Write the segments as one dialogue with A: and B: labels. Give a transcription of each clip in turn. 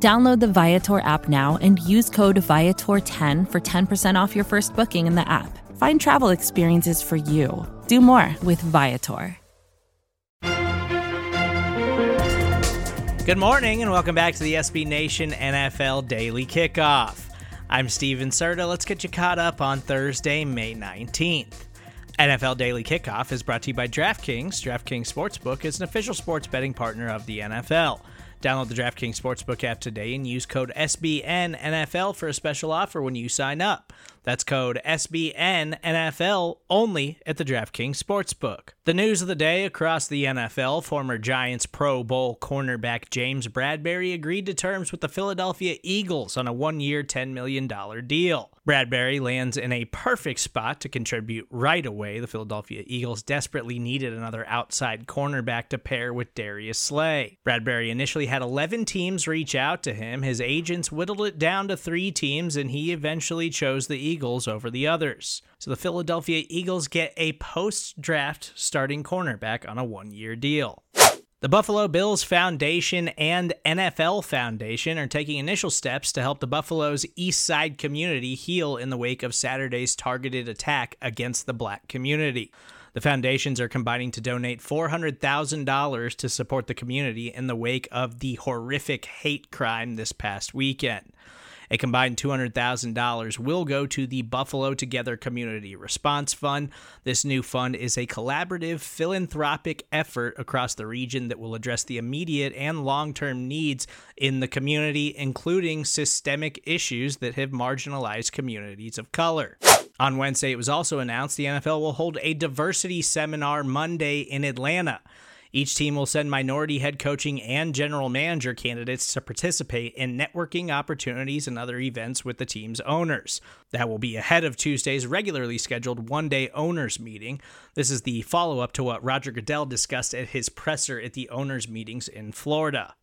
A: Download the Viator app now and use code Viator10 for 10% off your first booking in the app. Find travel experiences for you. Do more with Viator.
B: Good morning and welcome back to the SB Nation NFL Daily Kickoff. I'm Steven Serta. Let's get you caught up on Thursday, May 19th. NFL Daily Kickoff is brought to you by DraftKings. DraftKings Sportsbook is an official sports betting partner of the NFL. Download the DraftKings Sportsbook app today and use code SBNNFL for a special offer when you sign up. That's code SBNNFL only at the DraftKings Sportsbook. The news of the day across the NFL former Giants Pro Bowl cornerback James Bradberry agreed to terms with the Philadelphia Eagles on a one year, $10 million deal. Bradberry lands in a perfect spot to contribute right away. The Philadelphia Eagles desperately needed another outside cornerback to pair with Darius Slay. Bradberry initially had 11 teams reach out to him. His agents whittled it down to three teams, and he eventually chose the Eagles over the others. So the Philadelphia Eagles get a post draft starting cornerback on a one year deal. The Buffalo Bills Foundation and NFL Foundation are taking initial steps to help the Buffalo's East Side community heal in the wake of Saturday's targeted attack against the black community. The foundations are combining to donate $400,000 to support the community in the wake of the horrific hate crime this past weekend. A combined $200,000 will go to the Buffalo Together Community Response Fund. This new fund is a collaborative philanthropic effort across the region that will address the immediate and long term needs in the community, including systemic issues that have marginalized communities of color. On Wednesday, it was also announced the NFL will hold a diversity seminar Monday in Atlanta. Each team will send minority head coaching and general manager candidates to participate in networking opportunities and other events with the team's owners. That will be ahead of Tuesday's regularly scheduled one day owners meeting. This is the follow up to what Roger Goodell discussed at his presser at the owners meetings in Florida.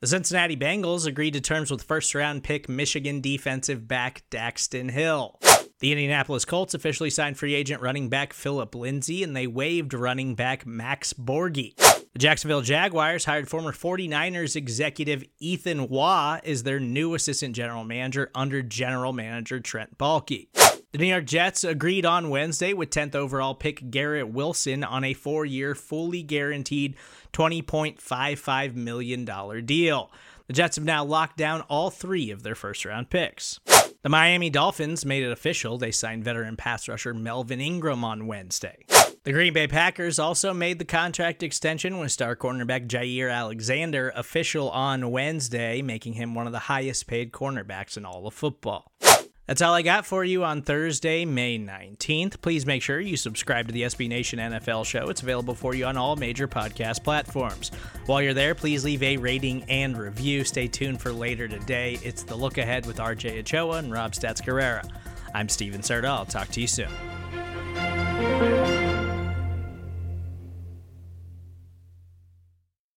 B: The Cincinnati Bengals agreed to terms with first round pick Michigan defensive back Daxton Hill. The Indianapolis Colts officially signed free agent running back Phillip Lindsay, and they waived running back Max Borghi. The Jacksonville Jaguars hired former 49ers executive Ethan Waugh as their new assistant general manager under general manager Trent Baalke. The New York Jets agreed on Wednesday with 10th overall pick Garrett Wilson on a four year, fully guaranteed $20.55 million deal. The Jets have now locked down all three of their first round picks. The Miami Dolphins made it official. They signed veteran pass rusher Melvin Ingram on Wednesday. The Green Bay Packers also made the contract extension with star cornerback Jaire Alexander official on Wednesday, making him one of the highest paid cornerbacks in all of football. That's all I got for you on Thursday, May 19th. Please make sure you subscribe to the SB Nation NFL show. It's available for you on all major podcast platforms. While you're there, please leave a rating and review. Stay tuned for later today. It's the look ahead with RJ Ochoa and Rob Stats Carrera. I'm Steven Serta. I'll talk to you soon.